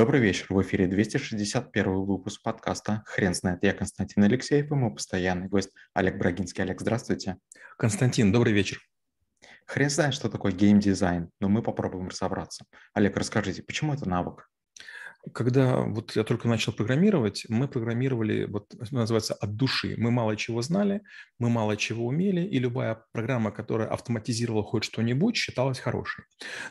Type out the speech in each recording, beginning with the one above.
Добрый вечер. В эфире 261 выпуск подкаста «Хрен знает». Я Константин Алексеев и мой постоянный гость Олег Брагинский. Олег, здравствуйте. Константин, добрый вечер. Хрен знает, что такое геймдизайн, но мы попробуем разобраться. Олег, расскажите, почему это навык? Когда вот я только начал программировать, мы программировали, вот называется, от души. Мы мало чего знали, мы мало чего умели, и любая программа, которая автоматизировала хоть что-нибудь, считалась хорошей.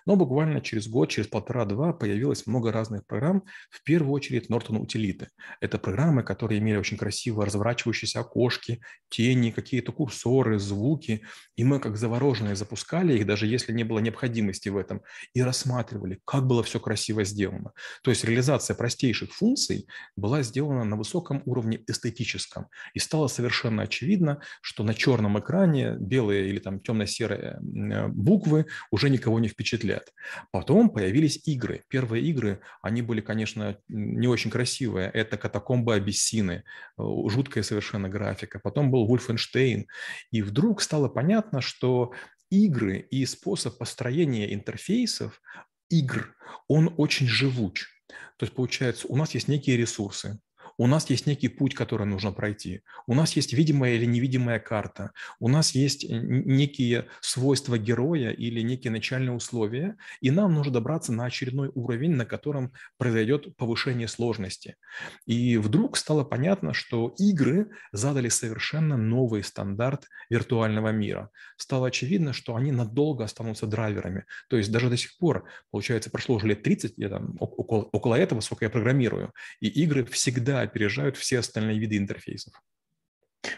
Но буквально через год, через полтора-два появилось много разных программ, в первую очередь Norton Утилиты. Это программы, которые имели очень красиво разворачивающиеся окошки, тени, какие-то курсоры, звуки, и мы как завороженные запускали их, даже если не было необходимости в этом, и рассматривали, как было все красиво сделано. То есть реализация простейших функций была сделана на высоком уровне эстетическом. И стало совершенно очевидно, что на черном экране белые или там темно-серые э, буквы уже никого не впечатлят. Потом появились игры. Первые игры, они были, конечно, не очень красивые. Это «Катакомбы Абиссины», э, жуткая совершенно графика. Потом был «Вульфенштейн». И вдруг стало понятно, что игры и способ построения интерфейсов игр, он очень живуч. То есть, получается, у нас есть некие ресурсы, у нас есть некий путь, который нужно пройти. У нас есть видимая или невидимая карта. У нас есть некие свойства героя или некие начальные условия, и нам нужно добраться на очередной уровень, на котором произойдет повышение сложности. И вдруг стало понятно, что игры задали совершенно новый стандарт виртуального мира. Стало очевидно, что они надолго останутся драйверами. То есть даже до сих пор, получается, прошло уже лет 30, я там около, около этого, сколько я программирую, и игры всегда опережают все остальные виды интерфейсов.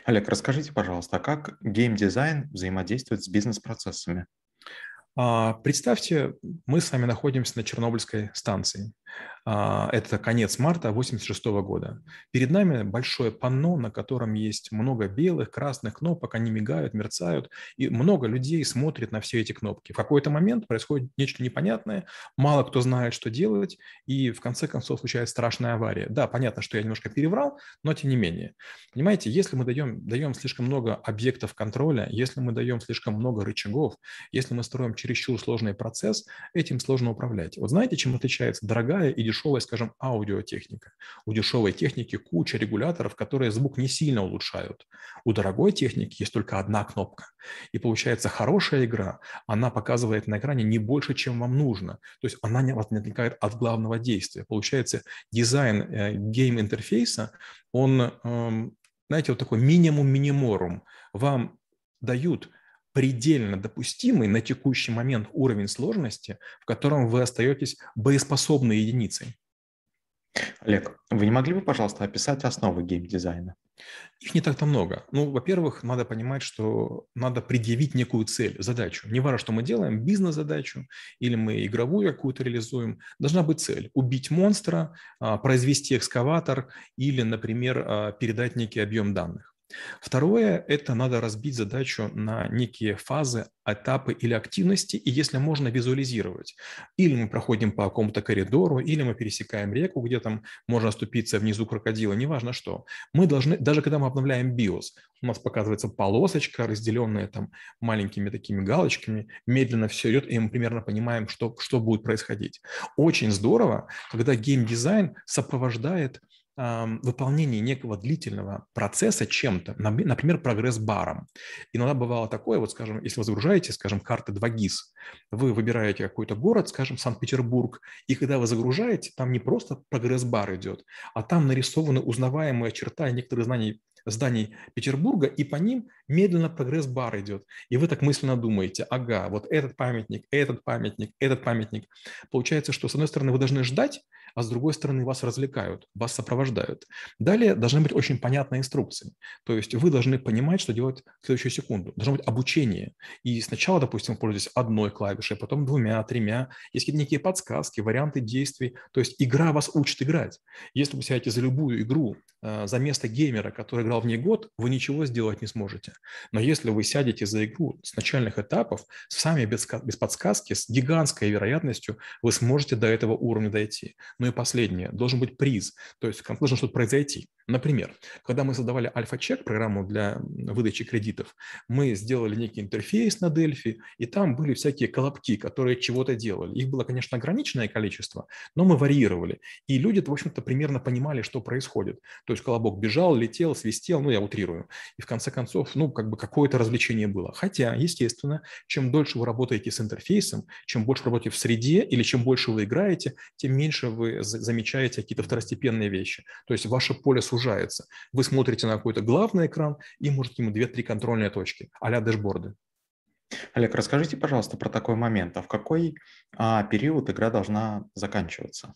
Олег, расскажите, пожалуйста, а как геймдизайн взаимодействует с бизнес-процессами? А, представьте, мы с вами находимся на Чернобыльской станции. А, это конец марта 1986 года. Перед нами большое панно, на котором есть много белых, красных кнопок, они мигают, мерцают, и много людей смотрит на все эти кнопки. В какой-то момент происходит нечто непонятное, мало кто знает, что делать, и в конце концов случается страшная авария. Да, понятно, что я немножко переврал, но тем не менее. Понимаете, если мы даем, даем слишком много объектов контроля, если мы даем слишком много рычагов, если мы строим чересчур сложный процесс, этим сложно управлять. Вот знаете, чем отличается дорогая и дешевая, скажем, аудиотехника. У дешевой техники куча регуляторов, которые звук не сильно улучшают. У дорогой техники есть только одна кнопка. И получается, хорошая игра, она показывает на экране не больше, чем вам нужно. То есть она не отвлекает от главного действия. Получается, дизайн э, гейм-интерфейса, он, э, знаете, вот такой минимум-миниморум. Вам дают предельно допустимый на текущий момент уровень сложности, в котором вы остаетесь боеспособной единицей. Олег, вы не могли бы, пожалуйста, описать основы геймдизайна? Их не так-то много. Ну, во-первых, надо понимать, что надо предъявить некую цель, задачу. Не важно, что мы делаем, бизнес-задачу или мы игровую какую-то реализуем. Должна быть цель – убить монстра, а, произвести экскаватор или, например, а, передать некий объем данных. Второе – это надо разбить задачу на некие фазы, этапы или активности, и если можно визуализировать. Или мы проходим по какому-то коридору, или мы пересекаем реку, где там можно оступиться внизу крокодила, неважно что. Мы должны, даже когда мы обновляем BIOS, у нас показывается полосочка, разделенная там маленькими такими галочками, медленно все идет, и мы примерно понимаем, что, что будет происходить. Очень здорово, когда геймдизайн сопровождает выполнении некого длительного процесса чем-то, например, прогресс-баром. Иногда бывало такое, вот, скажем, если вы загружаете, скажем, карты 2GIS, вы выбираете какой-то город, скажем, Санкт-Петербург, и когда вы загружаете, там не просто прогресс-бар идет, а там нарисованы узнаваемые черта некоторых знаний зданий Петербурга, и по ним медленно прогресс-бар идет. И вы так мысленно думаете, ага, вот этот памятник, этот памятник, этот памятник. Получается, что с одной стороны вы должны ждать, а с другой стороны вас развлекают, вас сопровождают. Далее должны быть очень понятные инструкции. То есть вы должны понимать, что делать в следующую секунду. Должно быть обучение. И сначала, допустим, пользуетесь одной клавишей, потом двумя, тремя. Есть какие-то некие подсказки, варианты действий. То есть игра вас учит играть. Если вы сядете за любую игру, э, за место геймера, который играл в ней год, вы ничего сделать не сможете. Но если вы сядете за игру с начальных этапов, сами без, без подсказки, с гигантской вероятностью вы сможете до этого уровня дойти. Ну и последнее, должен быть приз, то есть должно что-то произойти. Например, когда мы создавали Альфа-чек, программу для выдачи кредитов, мы сделали некий интерфейс на Дельфи, и там были всякие колобки, которые чего-то делали. Их было, конечно, ограниченное количество, но мы варьировали. И люди, в общем-то, примерно понимали, что происходит. То есть колобок бежал, летел, свистел, ну, я утрирую. И в конце концов, ну, как бы какое-то развлечение было. Хотя, естественно, чем дольше вы работаете с интерфейсом, чем больше работаете в среде или чем больше вы играете, тем меньше вы замечаете какие-то второстепенные вещи. То есть ваше поле сужается. Вы смотрите на какой-то главный экран и можете ему 2-3 контрольные точки, а-ля дэшборды. Олег, расскажите, пожалуйста, про такой момент. А в какой а, период игра должна заканчиваться?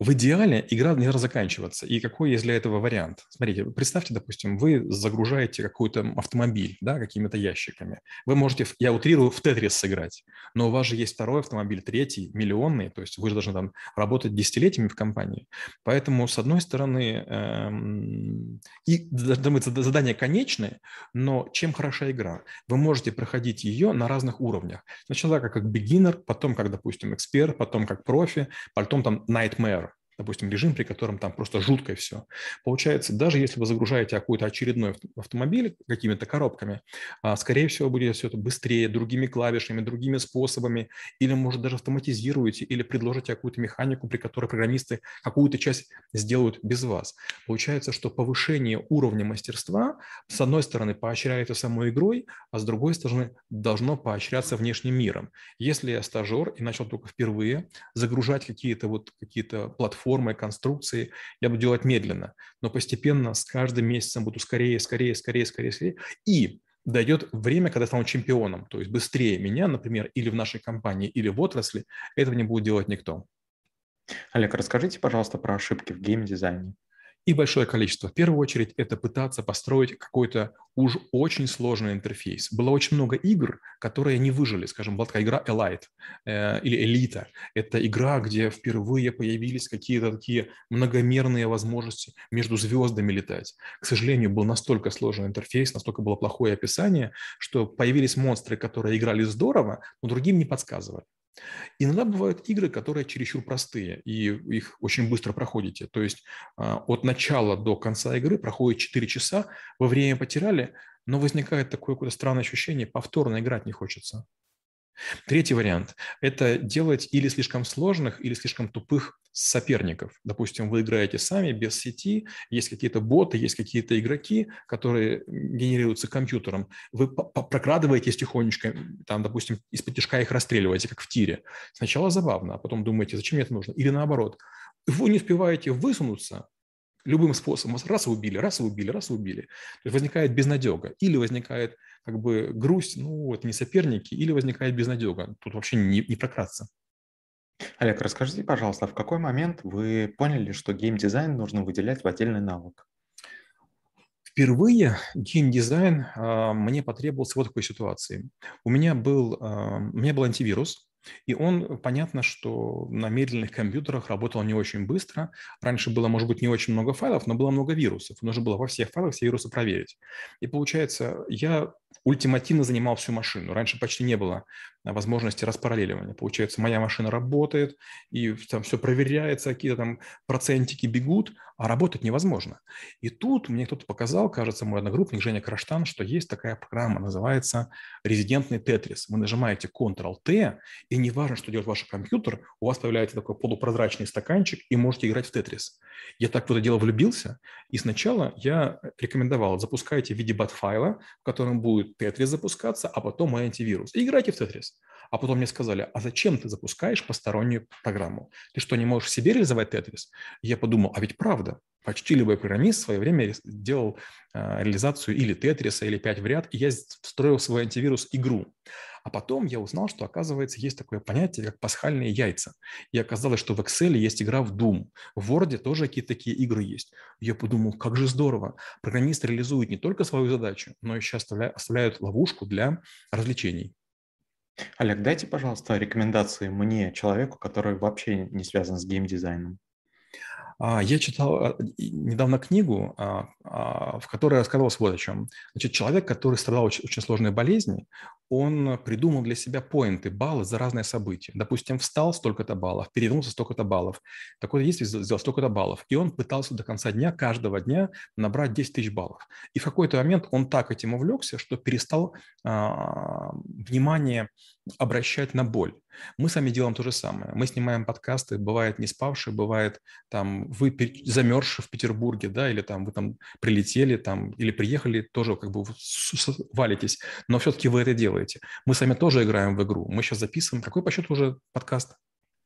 В идеале игра не заканчиваться. И какой есть для этого вариант? Смотрите, представьте, допустим, вы загружаете какой-то автомобиль да, какими-то ящиками. Вы можете, я утрирую, в Тетрис сыграть, но у вас же есть второй автомобиль, третий, миллионный, то есть вы же должны там работать десятилетиями в компании. Поэтому, с одной стороны, эм, и задание конечное, но чем хороша игра? Вы можете проходить ее на разных уровнях. Сначала как, как beginner, потом как, допустим, эксперт, потом как профи, потом там nightmare, допустим, режим, при котором там просто жуткое все. Получается, даже если вы загружаете какой-то очередной автомобиль какими-то коробками, а, скорее всего, будет все это быстрее, другими клавишами, другими способами, или, может, даже автоматизируете, или предложите какую-то механику, при которой программисты какую-то часть сделают без вас. Получается, что повышение уровня мастерства, с одной стороны, поощряется самой игрой, а с другой стороны, должно поощряться внешним миром. Если я стажер и начал только впервые загружать какие-то вот какие-то платформы, формой, конструкцией, я буду делать медленно, но постепенно с каждым месяцем буду скорее, скорее, скорее, скорее, скорее. И дойдет время, когда стану чемпионом, то есть быстрее меня, например, или в нашей компании, или в отрасли, этого не будет делать никто. Олег, расскажите, пожалуйста, про ошибки в геймдизайне и большое количество. В первую очередь это пытаться построить какой-то уж очень сложный интерфейс. Было очень много игр, которые не выжили. Скажем, была такая игра Elite э, или Элита. Это игра, где впервые появились какие-то такие многомерные возможности между звездами летать. К сожалению, был настолько сложный интерфейс, настолько было плохое описание, что появились монстры, которые играли здорово, но другим не подсказывали. Иногда бывают игры, которые чересчур простые, и их очень быстро проходите. То есть а, от начала до конца игры проходит 4 часа, вы время потеряли, но возникает такое какое-то странное ощущение, повторно играть не хочется. Третий вариант – это делать или слишком сложных, или слишком тупых соперников. Допустим, вы играете сами, без сети, есть какие-то боты, есть какие-то игроки, которые генерируются компьютером. Вы прокрадываетесь тихонечко, там, допустим, из-под тяжка их расстреливаете, как в тире. Сначала забавно, а потом думаете, зачем мне это нужно? Или наоборот, вы не успеваете высунуться, любым способом. Раз и убили, раз и убили, раз и убили. То есть возникает безнадега. Или возникает как бы грусть, ну, это не соперники, или возникает безнадега. Тут вообще не, не прократиться. Олег, расскажите, пожалуйста, в какой момент вы поняли, что геймдизайн нужно выделять в отдельный навык? Впервые геймдизайн э, мне потребовался вот такой ситуации. У меня был, э, у меня был антивирус, и он, понятно, что на медленных компьютерах работал не очень быстро. Раньше было, может быть, не очень много файлов, но было много вирусов. Нужно было во всех файлах все вирусы проверить. И получается, я ультимативно занимал всю машину. Раньше почти не было возможности распараллеливания. Получается, моя машина работает, и там все проверяется, какие-то там процентики бегут, а работать невозможно. И тут мне кто-то показал, кажется, мой одногруппник Женя Краштан, что есть такая программа, называется резидентный тетрис. Вы нажимаете Ctrl-T, и неважно, что делает ваш компьютер, у вас появляется такой полупрозрачный стаканчик, и можете играть в тетрис. Я так в это дело влюбился, и сначала я рекомендовал, запускайте в виде бат-файла, в котором будет тетрис запускаться, а потом мой антивирус. И играйте в тетрис. А потом мне сказали, а зачем ты запускаешь постороннюю программу? Ты что, не можешь себе реализовать тетрис? Я подумал, а ведь правда, почти любой программист в свое время делал э, реализацию или тетриса, или 5 в ряд, и я встроил свой антивирус игру. А потом я узнал, что, оказывается, есть такое понятие, как пасхальные яйца. И оказалось, что в Excel есть игра в Doom. В Word тоже какие-то такие игры есть. Я подумал, как же здорово. Программист реализует не только свою задачу, но еще оставляют ловушку для развлечений. Олег, дайте, пожалуйста, рекомендации мне, человеку, который вообще не связан с геймдизайном. А, я читал а, недавно книгу, в которой рассказывалось вот о чем. Значит, человек, который страдал очень, сложной болезнью, он придумал для себя поинты, баллы за разные события. Допустим, встал столько-то баллов, перевернулся столько-то баллов, такое действие сделал столько-то баллов. И он пытался до конца дня, каждого дня набрать 10 тысяч баллов. И в какой-то момент он так этим увлекся, что перестал а, внимание обращать на боль. Мы сами делаем то же самое. Мы снимаем подкасты, бывает не спавшие, бывает там вы замерзшие в Петербурге, да, или там вы там прилетели, там, или приехали, тоже как бы валитесь, но все-таки вы это делаете. Мы сами тоже играем в игру. Мы сейчас записываем. Какой по счету уже подкаст?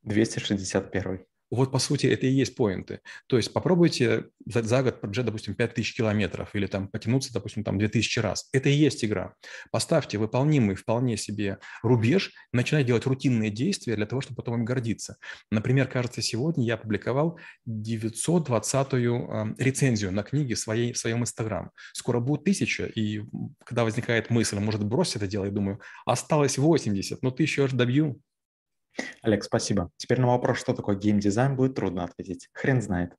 261. Вот, по сути, это и есть поинты. То есть попробуйте за, за год пробежать, допустим, 5000 километров или там потянуться, допустим, там 2000 раз. Это и есть игра. Поставьте выполнимый вполне себе рубеж, начинайте делать рутинные действия для того, чтобы потом им гордиться. Например, кажется, сегодня я опубликовал 920-ю э, рецензию на книге своей, в своем Инстаграм. Скоро будет тысяча, и когда возникает мысль, может, бросить это дело, я думаю, осталось 80, но тысячу я же добью. Олег, спасибо. Теперь на вопрос, что такое геймдизайн, будет трудно ответить. Хрен знает.